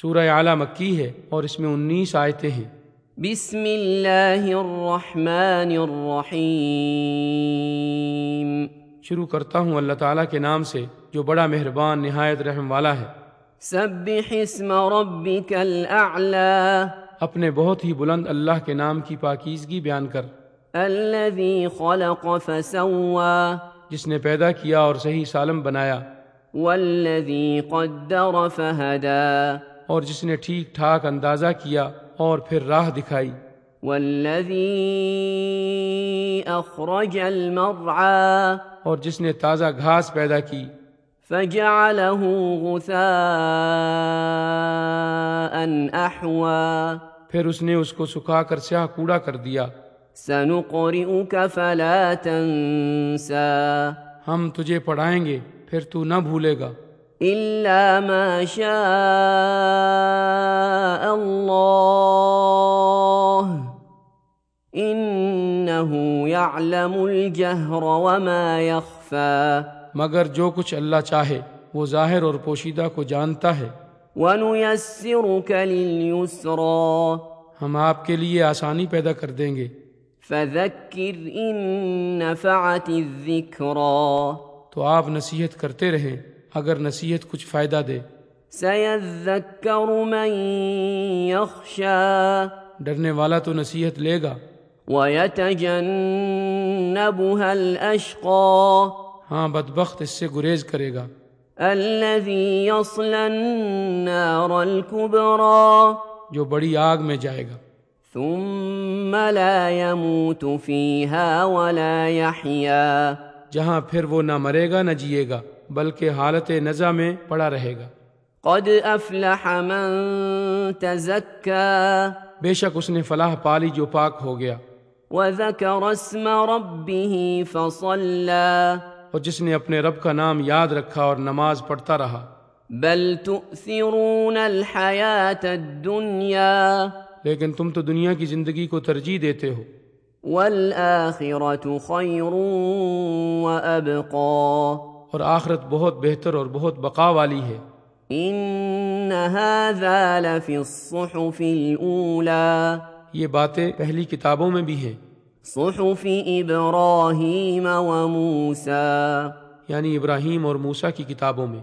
سورہ اعلیٰ مکی ہے اور اس میں انیس آیتیں ہیں۔ بسم اللہ الرحمن الرحیم۔ شروع کرتا ہوں اللہ تعالیٰ کے نام سے جو بڑا مہربان نہایت رحم والا ہے۔ سبح اسم ربک الاعلی۔ اپنے بہت ہی بلند اللہ کے نام کی پاکیزگی بیان کر۔ الذي خلق فسوى جس نے پیدا کیا اور صحیح سالم بنایا۔ والذي قدر فهدى اور جس نے ٹھیک ٹھاک اندازہ کیا اور پھر راہ دکھائی۔ والذي اخرج المرعى اور جس نے تازہ گھاس پیدا کی۔ فجعله غثاء احوى پھر اس نے اس کو سکھا کر سیاہ کوڑا کر دیا۔ سنقرئك فلا تنسى ہم تجھے پڑھائیں گے پھر تو نہ بھولے گا۔ إلا ما شاء الله إنه يعلم الجهر وما يخفى مگر جو کچھ اللہ چاہے وہ ظاہر اور پوشیدہ کو جانتا ہے۔ ونيسرك لليسرى ہم آپ کے لیے آسانی پیدا کر دیں گے۔ فذكر إن نفعت الذكرى تو آپ نصیحت کرتے رہیں۔ اگر نصیحت کچھ فائدہ دے۔ سيذكر من يخشى۔ ڈرنے والا تو نصیحت لے گا۔ ويتجنبها الأشقى۔ ہاں بدبخت اس سے گریز کرے گا۔ الذي يصلى النار الكبرى۔ جو بڑی آگ میں جائے گا۔ ثم لا يموت فيها ولا يحيا جہاں پھر وہ نہ مرے گا نہ جیے گا بلکہ حالت نزا میں پڑا رہے گا۔ قد أفلح من تزكى بے شک اس نے فلاح پالی جو پاک ہو گیا۔ وذكر اسم ربه فصلى اور جس نے اپنے رب کا نام یاد رکھا اور نماز پڑھتا رہا۔ بل تؤثرون الحياة الدنيا لیکن تم تو دنیا کی زندگی کو ترجیح دیتے ہو۔ والآخرة خير وأبقى. اور آخرت بہت بہتر اور بہت بقا والی ہے۔ إن هذا لفي الصحف الأولى. یہ باتیں پہلی کتابوں میں بھی ہیں۔ صحف إبراهيم وموسى. یعنی ابراہیم اور موسیٰ کی کتابوں میں۔